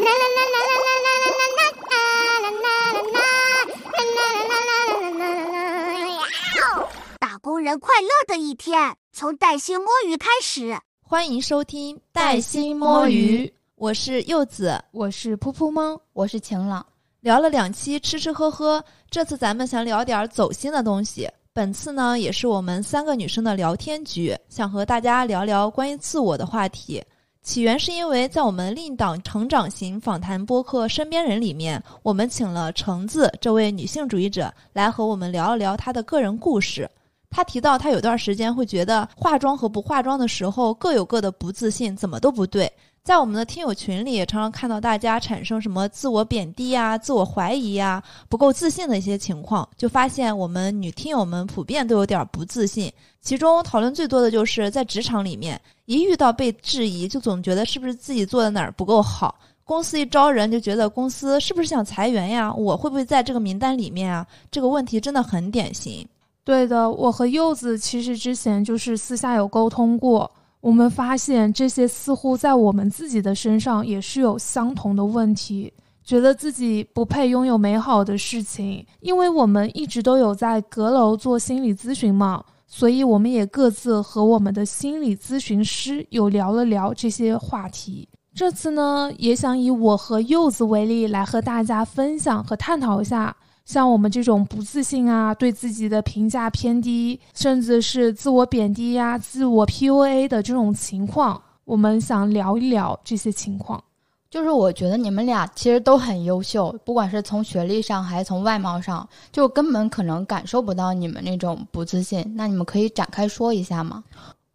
打工人快乐的一天，从带薪摸鱼开始。欢迎收听《带薪摸鱼》，我是柚子，我是噗噗猫，我是晴朗。聊了两期吃吃喝喝，这次咱们想聊点走心的东西。本次呢，也是我们三个女生的聊天局，想和大家聊聊关于自我的话题。起源是因为在我们另一档成长型访谈播客《身边人》里面，我们请了橙子这位女性主义者来和我们聊一聊她的个人故事。她提到，她有段时间会觉得化妆和不化妆的时候各有各的不自信，怎么都不对。在我们的听友群里，也常常看到大家产生什么自我贬低呀、自我怀疑呀、不够自信的一些情况，就发现我们女听友们普遍都有点不自信。其中讨论最多的就是在职场里面，一遇到被质疑，就总觉得是不是自己做的哪儿不够好；公司一招人，就觉得公司是不是想裁员呀？我会不会在这个名单里面啊？这个问题真的很典型。对的，我和柚子其实之前就是私下有沟通过。我们发现这些似乎在我们自己的身上也是有相同的问题，觉得自己不配拥有美好的事情，因为我们一直都有在阁楼做心理咨询嘛，所以我们也各自和我们的心理咨询师有聊了聊这些话题。这次呢，也想以我和柚子为例来和大家分享和探讨一下。像我们这种不自信啊，对自己的评价偏低，甚至是自我贬低呀、自我 PUA 的这种情况，我们想聊一聊这些情况。就是我觉得你们俩其实都很优秀，不管是从学历上还是从外貌上，就根本可能感受不到你们那种不自信。那你们可以展开说一下吗？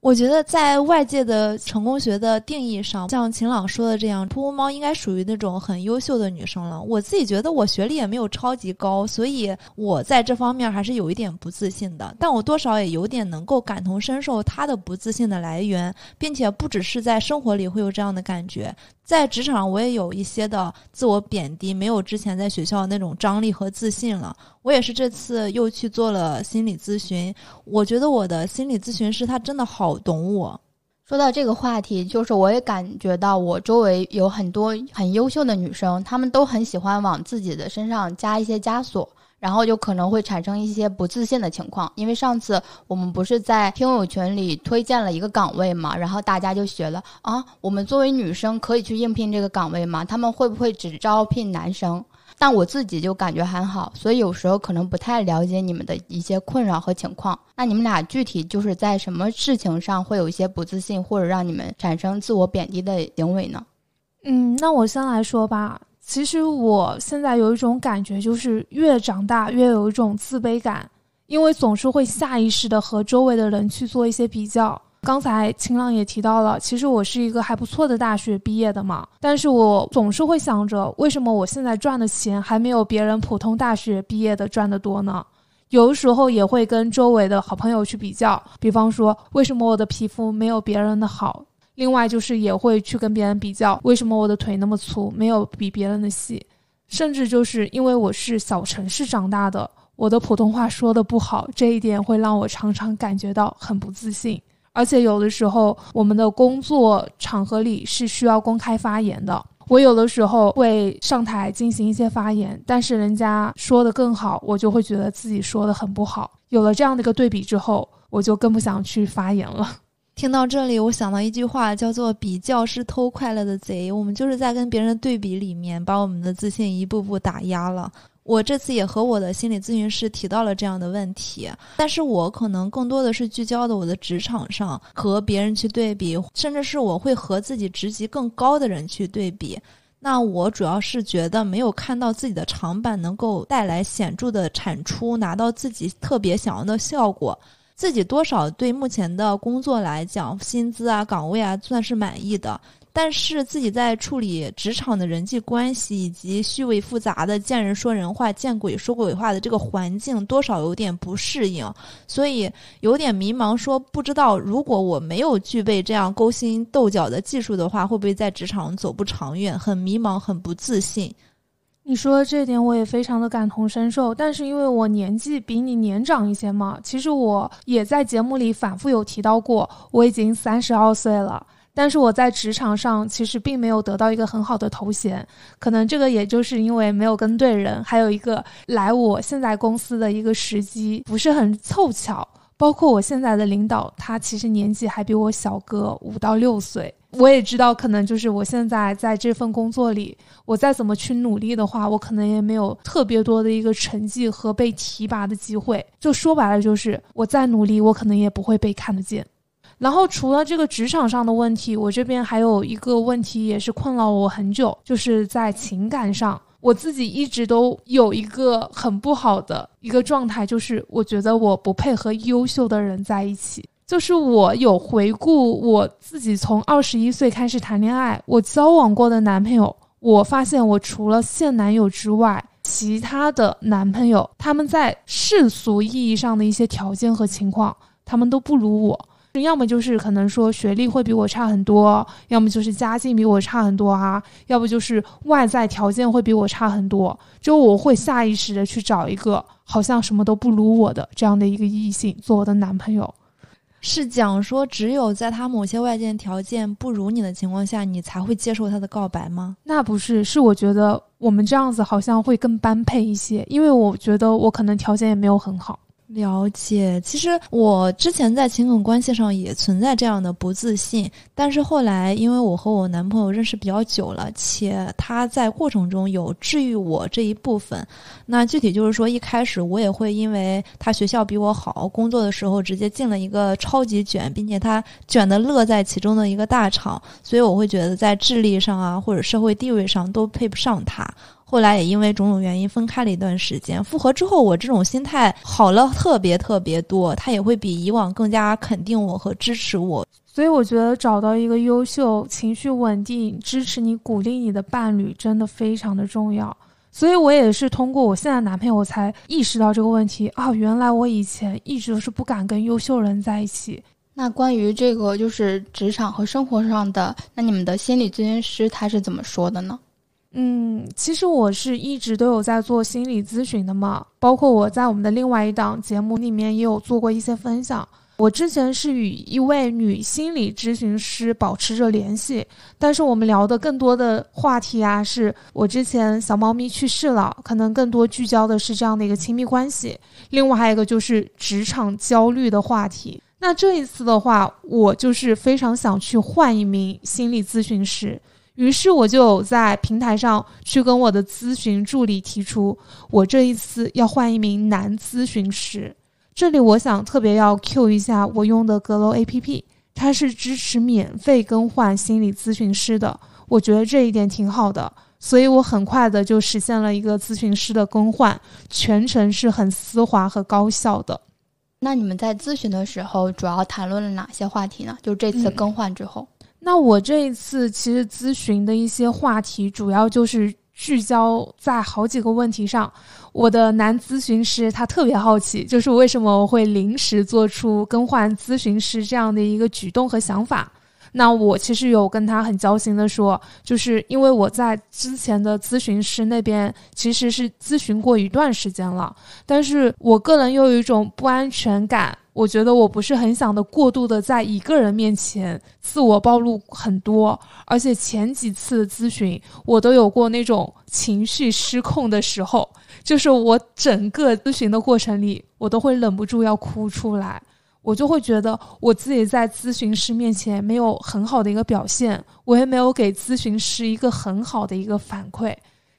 我觉得在外界的成功学的定义上，像晴朗说的这样，噗噗猫应该属于那种很优秀的女生了。我自己觉得我学历也没有超级高，所以我在这方面还是有一点不自信的。但我多少也有点能够感同身受她的不自信的来源，并且不只是在生活里会有这样的感觉。在职场，我也有一些的自我贬低，没有之前在学校那种张力和自信了。我也是这次又去做了心理咨询，我觉得我的心理咨询师他真的好懂我。说到这个话题，就是我也感觉到我周围有很多很优秀的女生，她们都很喜欢往自己的身上加一些枷锁。然后就可能会产生一些不自信的情况，因为上次我们不是在听友群里推荐了一个岗位嘛，然后大家就学了啊，我们作为女生可以去应聘这个岗位吗？他们会不会只招聘男生？但我自己就感觉还好，所以有时候可能不太了解你们的一些困扰和情况。那你们俩具体就是在什么事情上会有一些不自信，或者让你们产生自我贬低的行为呢？嗯，那我先来说吧。其实我现在有一种感觉，就是越长大越有一种自卑感，因为总是会下意识的和周围的人去做一些比较。刚才晴朗也提到了，其实我是一个还不错的大学毕业的嘛，但是我总是会想着，为什么我现在赚的钱还没有别人普通大学毕业的赚的多呢？有的时候也会跟周围的好朋友去比较，比方说，为什么我的皮肤没有别人的好？另外就是也会去跟别人比较，为什么我的腿那么粗，没有比别人的细？甚至就是因为我是小城市长大的，我的普通话说的不好，这一点会让我常常感觉到很不自信。而且有的时候我们的工作场合里是需要公开发言的，我有的时候会上台进行一些发言，但是人家说的更好，我就会觉得自己说的很不好。有了这样的一个对比之后，我就更不想去发言了。听到这里，我想到一句话，叫做“比较是偷快乐的贼”。我们就是在跟别人对比里面，把我们的自信一步步打压了。我这次也和我的心理咨询师提到了这样的问题，但是我可能更多的是聚焦的我的职场上和别人去对比，甚至是我会和自己职级更高的人去对比。那我主要是觉得没有看到自己的长板能够带来显著的产出，拿到自己特别想要的效果。自己多少对目前的工作来讲，薪资啊、岗位啊，算是满意的。但是自己在处理职场的人际关系以及虚伪复杂的见人说人话、见鬼说鬼话的这个环境，多少有点不适应，所以有点迷茫。说不知道如果我没有具备这样勾心斗角的技术的话，会不会在职场走不长远？很迷茫，很不自信。你说这点我也非常的感同身受，但是因为我年纪比你年长一些嘛，其实我也在节目里反复有提到过，我已经三十二岁了。但是我在职场上其实并没有得到一个很好的头衔，可能这个也就是因为没有跟对人，还有一个来我现在公司的一个时机不是很凑巧。包括我现在的领导，他其实年纪还比我小个五到六岁。我也知道，可能就是我现在在这份工作里，我再怎么去努力的话，我可能也没有特别多的一个成绩和被提拔的机会。就说白了，就是我再努力，我可能也不会被看得见。然后除了这个职场上的问题，我这边还有一个问题也是困扰我很久，就是在情感上，我自己一直都有一个很不好的一个状态，就是我觉得我不配和优秀的人在一起。就是我有回顾我自己从二十一岁开始谈恋爱，我交往过的男朋友，我发现我除了现男友之外，其他的男朋友他们在世俗意义上的一些条件和情况，他们都不如我。要么就是可能说学历会比我差很多，要么就是家境比我差很多啊，要不就是外在条件会比我差很多。就我会下意识的去找一个好像什么都不如我的这样的一个异性做我的男朋友。是讲说只有在他某些外界条件不如你的情况下，你才会接受他的告白吗？那不是，是我觉得我们这样子好像会更般配一些，因为我觉得我可能条件也没有很好。了解，其实我之前在情感关系上也存在这样的不自信，但是后来因为我和我男朋友认识比较久了，且他在过程中有治愈我这一部分。那具体就是说，一开始我也会因为他学校比我好，工作的时候直接进了一个超级卷，并且他卷的乐在其中的一个大厂，所以我会觉得在智力上啊或者社会地位上都配不上他。后来也因为种种原因分开了一段时间，复合之后我这种心态好了特别特别多，他也会比以往更加肯定我和支持我。所以我觉得找到一个优秀、情绪稳定、支持你、鼓励你的伴侣真的非常的重要。所以我也是通过我现在男朋友，我才意识到这个问题啊，原来我以前一直都是不敢跟优秀人在一起。那关于这个就是职场和生活上的，那你们的心理咨询师他是怎么说的呢？嗯，其实我是一直都有在做心理咨询的嘛，包括我在我们的另外一档节目里面也有做过一些分享。我之前是与一位女心理咨询师保持着联系，但是我们聊的更多的话题啊，是我之前小猫咪去世了，可能更多聚焦的是这样的一个亲密关系。另外还有一个就是职场焦虑的话题。那这一次的话，我就是非常想去换一名心理咨询师。于是我就在平台上去跟我的咨询助理提出，我这一次要换一名男咨询师。这里我想特别要 Q 一下我用的阁楼 APP，它是支持免费更换心理咨询师的，我觉得这一点挺好的，所以我很快的就实现了一个咨询师的更换，全程是很丝滑和高效的。那你们在咨询的时候主要谈论了哪些话题呢？就这次更换之后。那我这一次其实咨询的一些话题，主要就是聚焦在好几个问题上。我的男咨询师他特别好奇，就是为什么我会临时做出更换咨询师这样的一个举动和想法。那我其实有跟他很交心的说，就是因为我在之前的咨询师那边其实是咨询过一段时间了，但是我个人又有一种不安全感。我觉得我不是很想的过度的在一个人面前自我暴露很多，而且前几次咨询我都有过那种情绪失控的时候，就是我整个咨询的过程里，我都会忍不住要哭出来，我就会觉得我自己在咨询师面前没有很好的一个表现，我也没有给咨询师一个很好的一个反馈，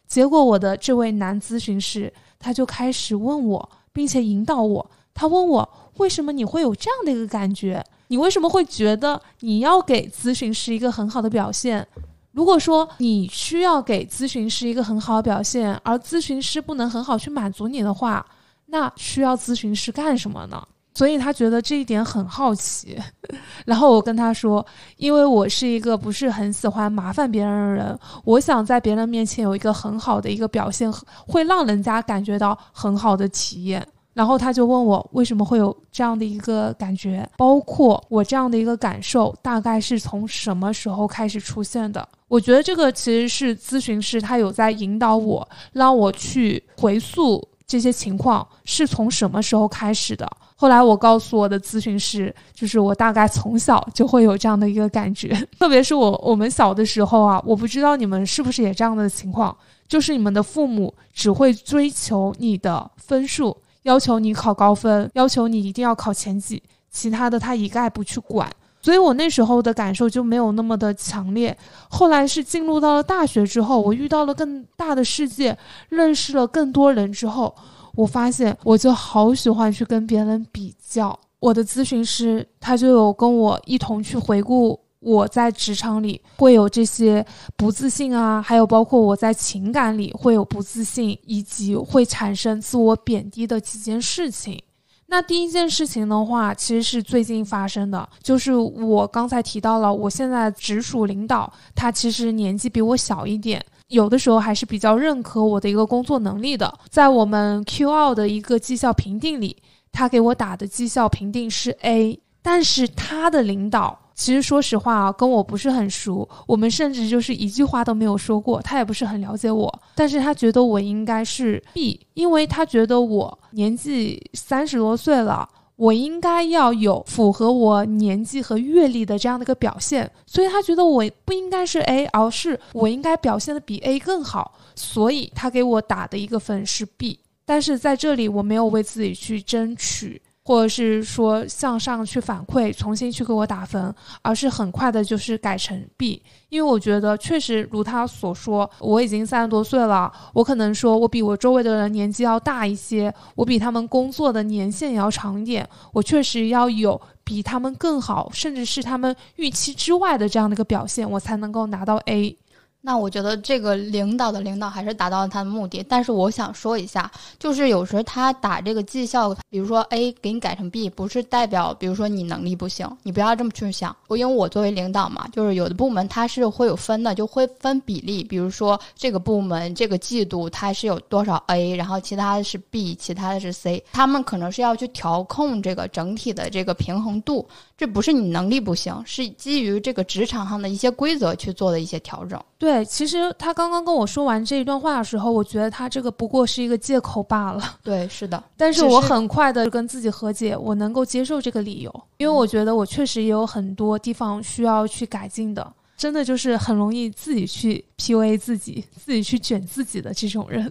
结果我的这位男咨询师他就开始问我，并且引导我，他问我。为什么你会有这样的一个感觉？你为什么会觉得你要给咨询师一个很好的表现？如果说你需要给咨询师一个很好的表现，而咨询师不能很好去满足你的话，那需要咨询师干什么呢？所以他觉得这一点很好奇。然后我跟他说，因为我是一个不是很喜欢麻烦别人的人，我想在别人面前有一个很好的一个表现，会让人家感觉到很好的体验。然后他就问我为什么会有这样的一个感觉，包括我这样的一个感受大概是从什么时候开始出现的？我觉得这个其实是咨询师他有在引导我，让我去回溯这些情况是从什么时候开始的。后来我告诉我的咨询师，就是我大概从小就会有这样的一个感觉，特别是我我们小的时候啊，我不知道你们是不是也这样的情况，就是你们的父母只会追求你的分数，要求你考高分，要求你一定要考前几，其他的他一概不去管。所以我那时候的感受就没有那么的强烈。后来是进入到了大学之后，我遇到了更大的世界，认识了更多人之后。我发现，我就好喜欢去跟别人比较。我的咨询师他就有跟我一同去回顾我在职场里会有这些不自信啊，还有包括我在情感里会有不自信，以及会产生自我贬低的几件事情。那第一件事情的话，其实是最近发生的，就是我刚才提到了，我现在直属领导他其实年纪比我小一点。有的时候还是比较认可我的一个工作能力的，在我们 Q 二的一个绩效评定里，他给我打的绩效评定是 A，但是他的领导其实说实话啊，跟我不是很熟，我们甚至就是一句话都没有说过，他也不是很了解我，但是他觉得我应该是 B，因为他觉得我年纪三十多岁了。我应该要有符合我年纪和阅历的这样的一个表现，所以他觉得我不应该是 A，而是我应该表现的比 A 更好，所以他给我打的一个分是 B，但是在这里我没有为自己去争取。或者是说向上去反馈，重新去给我打分，而是很快的就是改成 B，因为我觉得确实如他所说，我已经三十多岁了，我可能说我比我周围的人年纪要大一些，我比他们工作的年限也要长一点，我确实要有比他们更好，甚至是他们预期之外的这样的一个表现，我才能够拿到 A。那我觉得这个领导的领导还是达到了他的目的，但是我想说一下，就是有时他打这个绩效，比如说 A 给你改成 B，不是代表，比如说你能力不行，你不要这么去想。我因为我作为领导嘛，就是有的部门它是会有分的，就会分比例，比如说这个部门这个季度它是有多少 A，然后其他的是 B，其他的是 C，他们可能是要去调控这个整体的这个平衡度，这不是你能力不行，是基于这个职场上的一些规则去做的一些调整。对，其实他刚刚跟我说完这一段话的时候，我觉得他这个不过是一个借口罢了。对，是的。但是我很快的跟自己和解，我能够接受这个理由，因为我觉得我确实也有很多地方需要去改进的。真的就是很容易自己去 PUA 自己，自己去卷自己的这种人。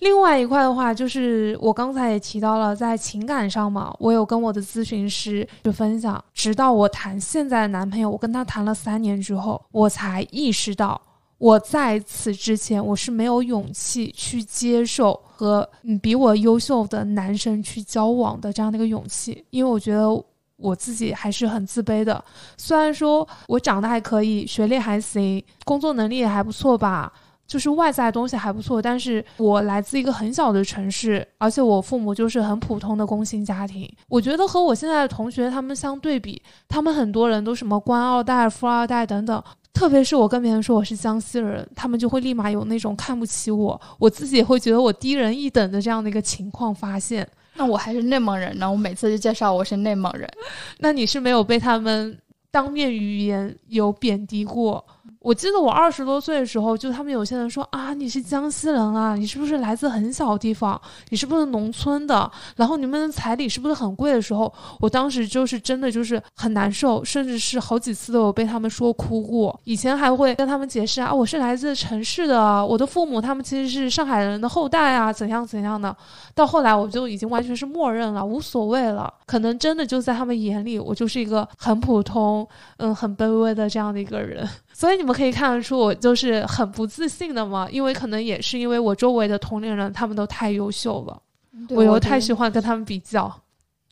另外一块的话，就是我刚才也提到了，在情感上嘛，我有跟我的咨询师就分享，直到我谈现在的男朋友，我跟他谈了三年之后，我才意识到。我在此之前，我是没有勇气去接受和嗯比我优秀的男生去交往的这样的一个勇气，因为我觉得我自己还是很自卑的。虽然说我长得还可以，学历还行，工作能力也还不错吧，就是外在的东西还不错，但是我来自一个很小的城市，而且我父母就是很普通的工薪家庭。我觉得和我现在的同学他们相对比，他们很多人都什么官二代、富二代等等。特别是我跟别人说我是江西人，他们就会立马有那种看不起我，我自己也会觉得我低人一等的这样的一个情况发现。那我还是内蒙人呢，我每次就介绍我是内蒙人。那你是没有被他们当面语言有贬低过？我记得我二十多岁的时候，就他们有些人说啊，你是江西人啊，你是不是来自很小的地方？你是不是农村的？然后你们的彩礼是不是很贵的时候，我当时就是真的就是很难受，甚至是好几次都有被他们说哭过。以前还会跟他们解释啊，我是来自城市的，我的父母他们其实是上海人的后代啊，怎样怎样的。到后来我就已经完全是默认了，无所谓了。可能真的就在他们眼里，我就是一个很普通，嗯，很卑微的这样的一个人。所以你们可以看得出，我就是很不自信的嘛，因为可能也是因为我周围的同龄人他们都太优秀了，我又太喜欢跟他们比较。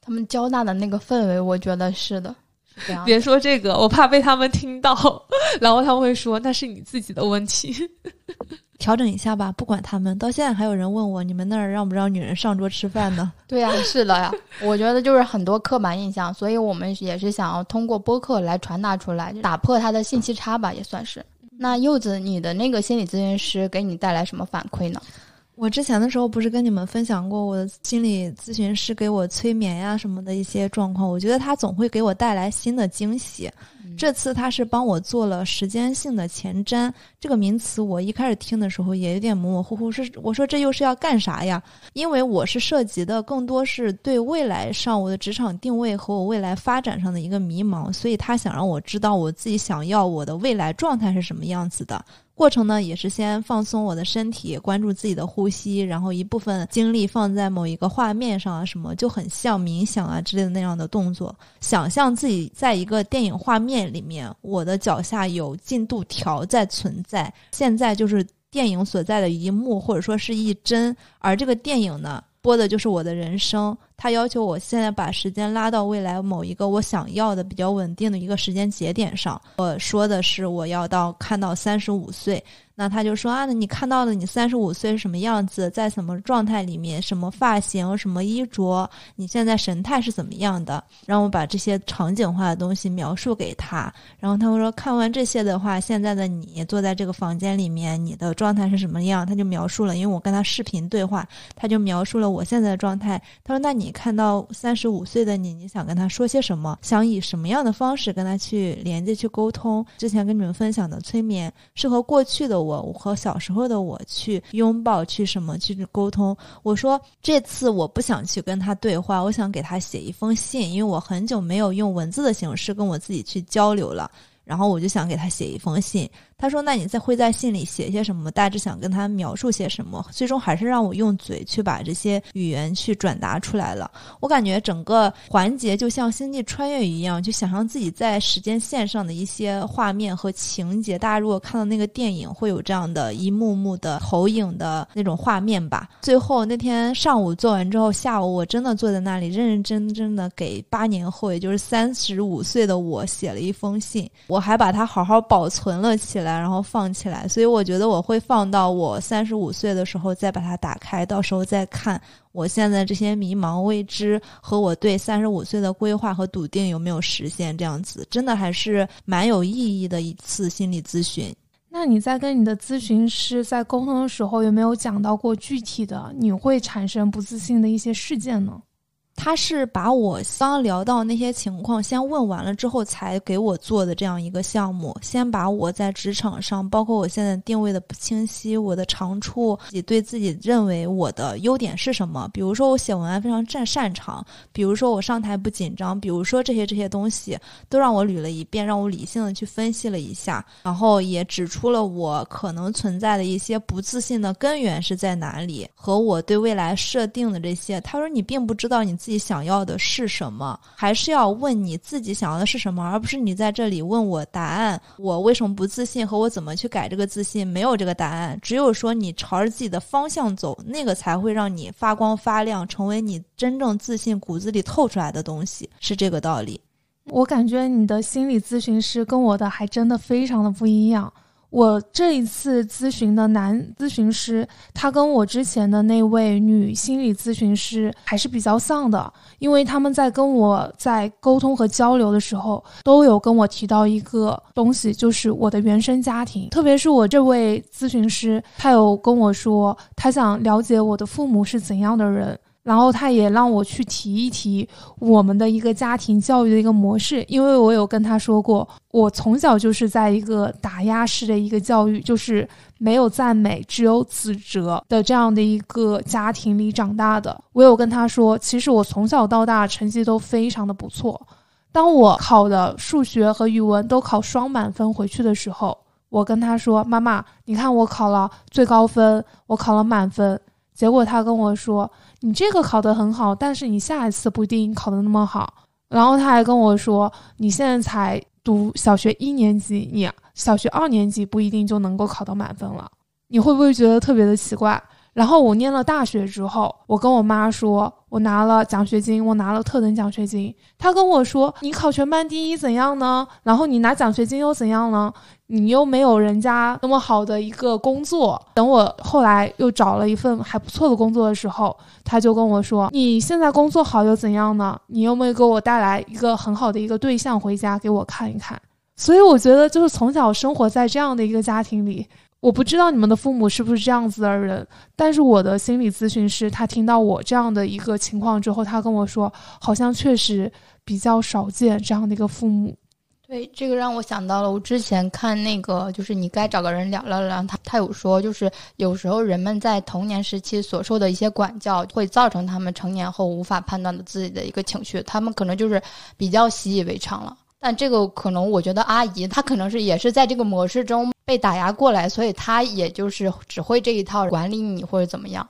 他们交大的那个氛围，我觉得是的。别说这个，我怕被他们听到，然后他们会说那是你自己的问题。调整一下吧，不管他们。到现在还有人问我，你们那儿让不让女人上桌吃饭呢？对呀，是的呀。我觉得就是很多刻板印象，所以我们也是想要通过播客来传达出来，打破他的信息差吧，也算是。那柚子，你的那个心理咨询师给你带来什么反馈呢？我之前的时候不是跟你们分享过我的心理咨询师给我催眠呀什么的一些状况，我觉得他总会给我带来新的惊喜。这次他是帮我做了时间性的前瞻，这个名词我一开始听的时候也有点模模糊糊，是我说这又是要干啥呀？因为我是涉及的更多是对未来上我的职场定位和我未来发展上的一个迷茫，所以他想让我知道我自己想要我的未来状态是什么样子的。过程呢，也是先放松我的身体，关注自己的呼吸，然后一部分精力放在某一个画面上啊，什么就很像冥想啊之类的那样的动作，想象自己在一个电影画面里面，我的脚下有进度条在存在，现在就是电影所在的一幕或者说是一帧，而这个电影呢。播的就是我的人生，他要求我现在把时间拉到未来某一个我想要的比较稳定的一个时间节点上。我说的是我要到看到三十五岁。那他就说啊，那你看到的你三十五岁是什么样子，在什么状态里面，什么发型，什么衣着，你现在神态是怎么样的？让我把这些场景化的东西描述给他。然后他会说，看完这些的话，现在的你坐在这个房间里面，你的状态是什么样？他就描述了，因为我跟他视频对话，他就描述了我现在的状态。他说，那你看到三十五岁的你，你想跟他说些什么？想以什么样的方式跟他去连接、去沟通？之前跟你们分享的催眠，是和过去的。我我和小时候的我去拥抱，去什么去沟通？我说这次我不想去跟他对话，我想给他写一封信，因为我很久没有用文字的形式跟我自己去交流了。然后我就想给他写一封信。他说：“那你在会在信里写些什么？大致想跟他描述些什么？最终还是让我用嘴去把这些语言去转达出来了。我感觉整个环节就像星际穿越一样，就想象自己在时间线上的一些画面和情节。大家如果看到那个电影，会有这样的一幕幕的投影的那种画面吧。最后那天上午做完之后，下午我真的坐在那里认认真真的给八年后，也就是三十五岁的我写了一封信。我还把它好好保存了起来。”然后放起来，所以我觉得我会放到我三十五岁的时候再把它打开，到时候再看我现在这些迷茫未知和我对三十五岁的规划和笃定有没有实现，这样子真的还是蛮有意义的一次心理咨询。那你在跟你的咨询师在沟通的时候，有没有讲到过具体的你会产生不自信的一些事件呢？他是把我刚聊到那些情况先问完了之后，才给我做的这样一个项目。先把我在职场上，包括我现在定位的不清晰，我的长处，自己对自己认为我的优点是什么？比如说我写文案非常擅擅长，比如说我上台不紧张，比如说这些这些东西都让我捋了一遍，让我理性的去分析了一下，然后也指出了我可能存在的一些不自信的根源是在哪里，和我对未来设定的这些。他说你并不知道你。自己想要的是什么？还是要问你自己想要的是什么，而不是你在这里问我答案。我为什么不自信？和我怎么去改这个自信？没有这个答案，只有说你朝着自己的方向走，那个才会让你发光发亮，成为你真正自信骨子里透出来的东西，是这个道理。我感觉你的心理咨询师跟我的还真的非常的不一样。我这一次咨询的男咨询师，他跟我之前的那位女心理咨询师还是比较像的，因为他们在跟我在沟通和交流的时候，都有跟我提到一个东西，就是我的原生家庭。特别是我这位咨询师，他有跟我说，他想了解我的父母是怎样的人。然后他也让我去提一提我们的一个家庭教育的一个模式，因为我有跟他说过，我从小就是在一个打压式的一个教育，就是没有赞美，只有指责的这样的一个家庭里长大的。我有跟他说，其实我从小到大成绩都非常的不错。当我考的数学和语文都考双满分回去的时候，我跟他说：“妈妈，你看我考了最高分，我考了满分。”结果他跟我说。你这个考得很好，但是你下一次不一定考得那么好。然后他还跟我说，你现在才读小学一年级，你小学二年级不一定就能够考到满分了。你会不会觉得特别的奇怪？然后我念了大学之后，我跟我妈说，我拿了奖学金，我拿了特等奖学金。她跟我说，你考全班第一怎样呢？然后你拿奖学金又怎样呢？你又没有人家那么好的一个工作。等我后来又找了一份还不错的工作的时候，他就跟我说，你现在工作好又怎样呢？你有没有给我带来一个很好的一个对象回家给我看一看？所以我觉得，就是从小生活在这样的一个家庭里。我不知道你们的父母是不是这样子的人，但是我的心理咨询师他听到我这样的一个情况之后，他跟我说，好像确实比较少见这样的一个父母。对，这个让我想到了我之前看那个，就是你该找个人聊聊聊，他他有说，就是有时候人们在童年时期所受的一些管教，会造成他们成年后无法判断的自己的一个情绪，他们可能就是比较习以为常了。但这个可能，我觉得阿姨她可能是也是在这个模式中被打压过来，所以她也就是只会这一套管理你或者怎么样。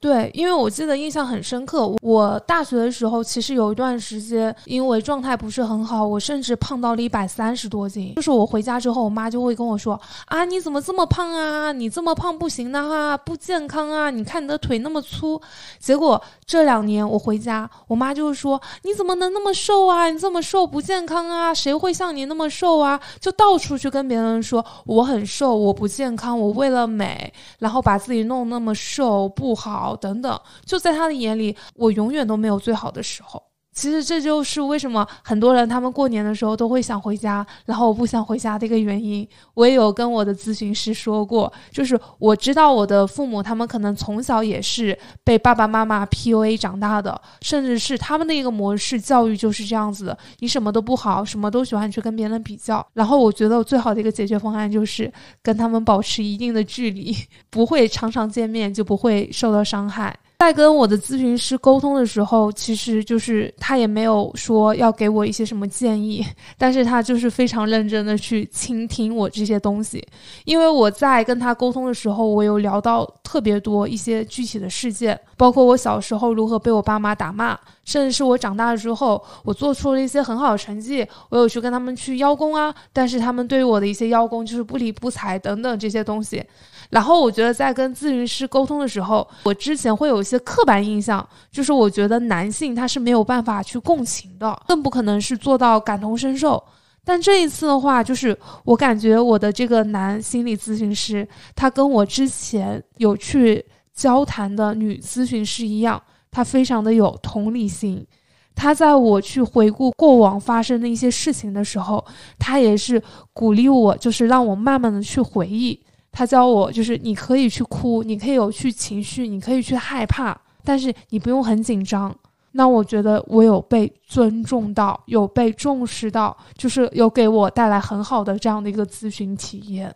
对，因为我记得印象很深刻，我大学的时候其实有一段时间，因为状态不是很好，我甚至胖到了一百三十多斤。就是我回家之后，我妈就会跟我说：“啊，你怎么这么胖啊？你这么胖不行的哈，不健康啊！你看你的腿那么粗。”结果这两年我回家，我妈就会说：“你怎么能那么瘦啊？你这么瘦不健康啊！谁会像你那么瘦啊？”就到处去跟别人说我很瘦，我不健康，我为了美，然后把自己弄那么瘦不好。等等，就在他的眼里，我永远都没有最好的时候。其实这就是为什么很多人他们过年的时候都会想回家，然后我不想回家的一个原因。我也有跟我的咨询师说过，就是我知道我的父母他们可能从小也是被爸爸妈妈 PUA 长大的，甚至是他们的一个模式教育就是这样子的：你什么都不好，什么都喜欢去跟别人比较。然后我觉得最好的一个解决方案就是跟他们保持一定的距离，不会常常见面，就不会受到伤害。在跟我的咨询师沟通的时候，其实就是他也没有说要给我一些什么建议，但是他就是非常认真的去倾听我这些东西。因为我在跟他沟通的时候，我有聊到特别多一些具体的事件，包括我小时候如何被我爸妈打骂，甚至是我长大了之后，我做出了一些很好的成绩，我有去跟他们去邀功啊，但是他们对于我的一些邀功就是不理不睬等等这些东西。然后我觉得在跟咨询师沟通的时候，我之前会有一些刻板印象，就是我觉得男性他是没有办法去共情的，更不可能是做到感同身受。但这一次的话，就是我感觉我的这个男心理咨询师，他跟我之前有去交谈的女咨询师一样，他非常的有同理心。他在我去回顾过往发生的一些事情的时候，他也是鼓励我，就是让我慢慢的去回忆。他教我，就是你可以去哭，你可以有去情绪，你可以去害怕，但是你不用很紧张。那我觉得我有被尊重到，有被重视到，就是有给我带来很好的这样的一个咨询体验。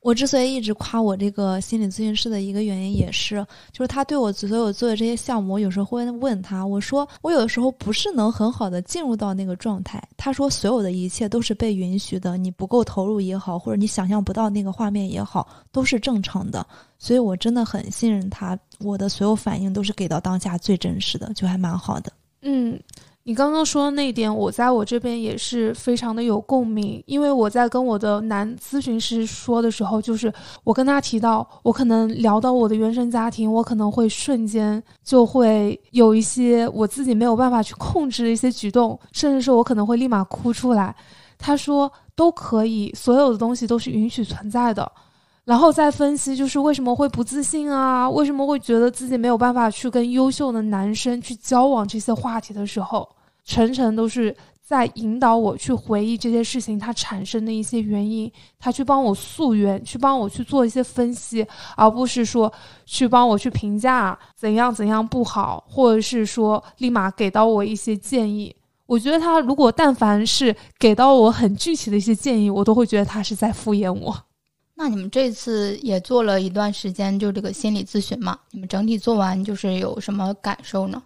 我之所以一直夸我这个心理咨询师的一个原因，也是就是他对我所有做的这些项目，我有时候会问他，我说我有的时候不是能很好的进入到那个状态。他说所有的一切都是被允许的，你不够投入也好，或者你想象不到那个画面也好，都是正常的。所以我真的很信任他，我的所有反应都是给到当下最真实的，就还蛮好的。嗯。你刚刚说的那一点，我在我这边也是非常的有共鸣，因为我在跟我的男咨询师说的时候，就是我跟他提到，我可能聊到我的原生家庭，我可能会瞬间就会有一些我自己没有办法去控制的一些举动，甚至是我可能会立马哭出来。他说都可以，所有的东西都是允许存在的。然后再分析，就是为什么会不自信啊？为什么会觉得自己没有办法去跟优秀的男生去交往？这些话题的时候，晨晨都是在引导我去回忆这些事情它产生的一些原因，他去帮我溯源，去帮我去做一些分析，而不是说去帮我去评价怎样怎样不好，或者是说立马给到我一些建议。我觉得他如果但凡是给到我很具体的一些建议，我都会觉得他是在敷衍我。那你们这次也做了一段时间，就这个心理咨询嘛？你们整体做完就是有什么感受呢？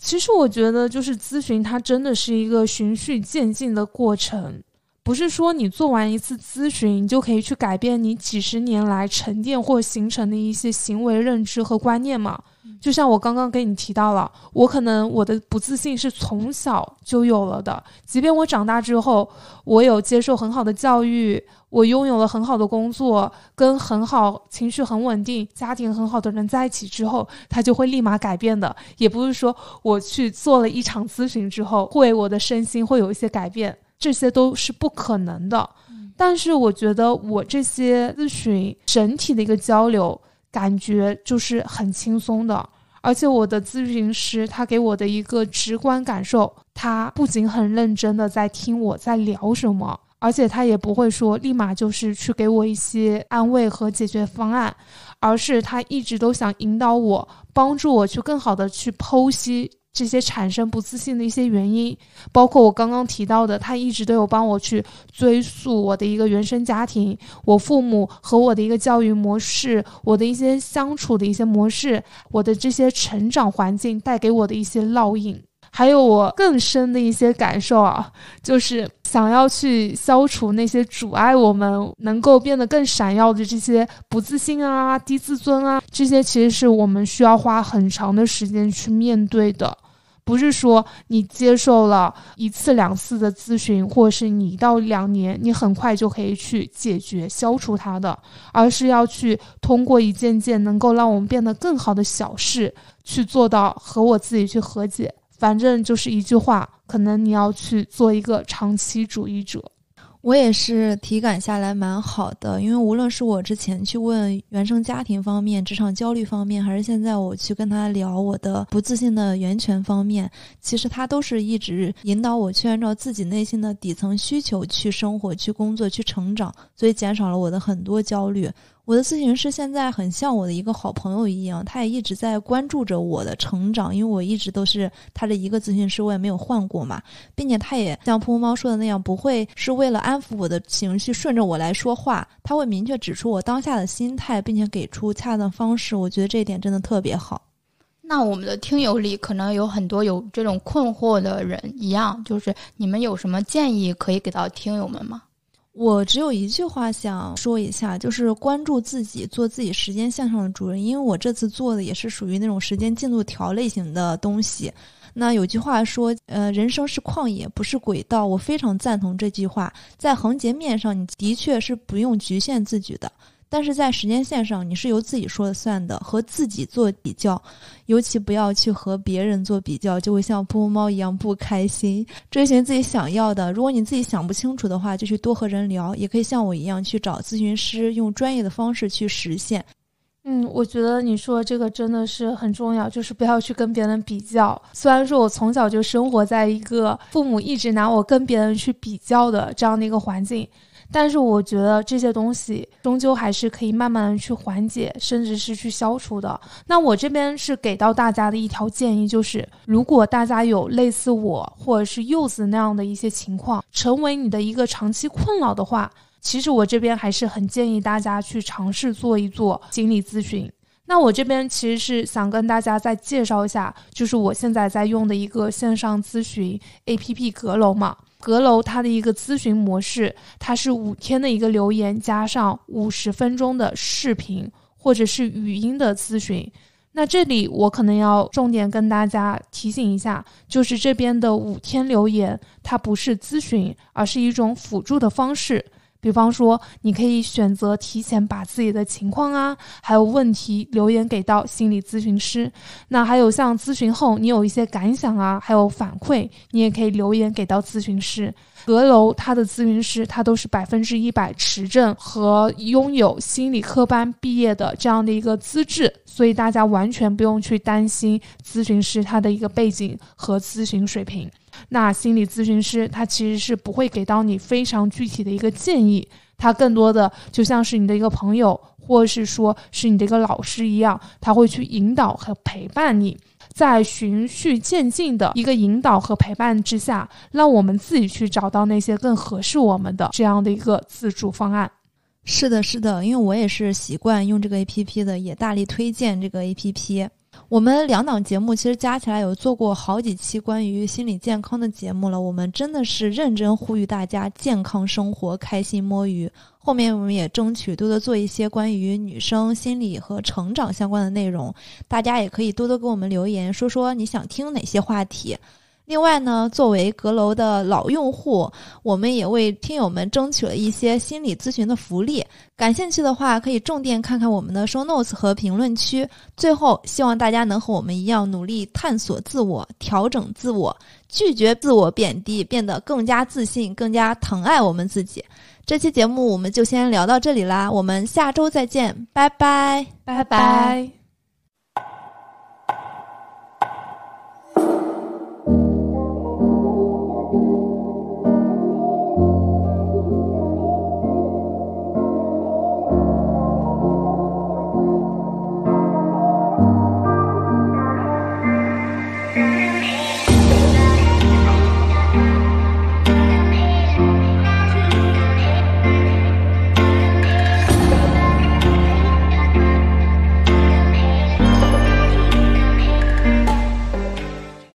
其实我觉得，就是咨询它真的是一个循序渐进的过程，不是说你做完一次咨询，你就可以去改变你几十年来沉淀或形成的一些行为认知和观念嘛。就像我刚刚跟你提到了，我可能我的不自信是从小就有了的，即便我长大之后，我有接受很好的教育，我拥有了很好的工作，跟很好、情绪很稳定、家庭很好的人在一起之后，他就会立马改变的。也不是说我去做了一场咨询之后，会我的身心会有一些改变，这些都是不可能的。但是我觉得我这些咨询整体的一个交流。感觉就是很轻松的，而且我的咨询师他给我的一个直观感受，他不仅很认真的在听我在聊什么，而且他也不会说立马就是去给我一些安慰和解决方案，而是他一直都想引导我，帮助我去更好的去剖析这些产生不自信的一些原因，包括我刚刚提到的，他一直都有帮我去追溯我的一个原生家庭，我父母和我的一个教育模式，我的一些相处的一些模式，我的这些成长环境带给我的一些烙印。还有我更深的一些感受啊，就是想要去消除那些阻碍我们能够变得更闪耀的这些不自信啊、低自尊啊，这些其实是我们需要花很长的时间去面对的。不是说你接受了一次两次的咨询，或者是你一到两年，你很快就可以去解决、消除它的，而是要去通过一件件能够让我们变得更好的小事，去做到和我自己去和解。反正就是一句话，可能你要去做一个长期主义者。我也是体感下来蛮好的，因为无论是我之前去问原生家庭方面、职场焦虑方面，还是现在我去跟他聊我的不自信的源泉方面，其实他都是一直引导我去按照自己内心的底层需求去生活、去工作、去成长，所以减少了我的很多焦虑。我的咨询师现在很像我的一个好朋友一样，他也一直在关注着我的成长，因为我一直都是他的一个咨询师，我也没有换过嘛，并且他也像噗噗猫说的那样，不会是为了安抚我的情绪，顺着我来说话，他会明确指出我当下的心态，并且给出恰当方式。我觉得这一点真的特别好。那我们的听友里可能有很多有这种困惑的人，一样，就是你们有什么建议可以给到听友们吗？我只有一句话想说一下，就是关注自己，做自己时间线上的主人。因为我这次做的也是属于那种时间进度条类型的东西。那有句话说，呃，人生是旷野，不是轨道。我非常赞同这句话。在横截面上，你的确是不用局限自己的。但是在时间线上，你是由自己说了算的，和自己做比较，尤其不要去和别人做比较，就会像噗噗猫一样不开心。追寻自己想要的，如果你自己想不清楚的话，就去多和人聊，也可以像我一样去找咨询师，用专业的方式去实现。嗯，我觉得你说这个真的是很重要，就是不要去跟别人比较。虽然说我从小就生活在一个父母一直拿我跟别人去比较的这样的一个环境。但是我觉得这些东西终究还是可以慢慢的去缓解，甚至是去消除的。那我这边是给到大家的一条建议，就是如果大家有类似我或者是柚子那样的一些情况，成为你的一个长期困扰的话，其实我这边还是很建议大家去尝试做一做心理咨询。那我这边其实是想跟大家再介绍一下，就是我现在在用的一个线上咨询 APP 阁楼嘛。阁楼它的一个咨询模式，它是五天的一个留言加上五十分钟的视频或者是语音的咨询。那这里我可能要重点跟大家提醒一下，就是这边的五天留言，它不是咨询，而是一种辅助的方式。比方说，你可以选择提前把自己的情况啊，还有问题留言给到心理咨询师。那还有像咨询后你有一些感想啊，还有反馈，你也可以留言给到咨询师。阁楼他的咨询师他都是百分之一百持证和拥有心理科班毕业的这样的一个资质，所以大家完全不用去担心咨询师他的一个背景和咨询水平。那心理咨询师他其实是不会给到你非常具体的一个建议，他更多的就像是你的一个朋友，或是说是你的一个老师一样，他会去引导和陪伴你，在循序渐进的一个引导和陪伴之下，让我们自己去找到那些更合适我们的这样的一个自助方案。是的，是的，因为我也是习惯用这个 A P P 的，也大力推荐这个 A P P。我们两档节目其实加起来有做过好几期关于心理健康的节目了。我们真的是认真呼吁大家健康生活、开心摸鱼。后面我们也争取多多做一些关于女生心理和成长相关的内容。大家也可以多多给我们留言，说说你想听哪些话题。另外呢，作为阁楼的老用户，我们也为听友们争取了一些心理咨询的福利。感兴趣的话，可以重点看看我们的 show notes 和评论区。最后，希望大家能和我们一样，努力探索自我，调整自我，拒绝自我贬低，变得更加自信，更加疼爱我们自己。这期节目我们就先聊到这里啦，我们下周再见，拜拜，拜拜。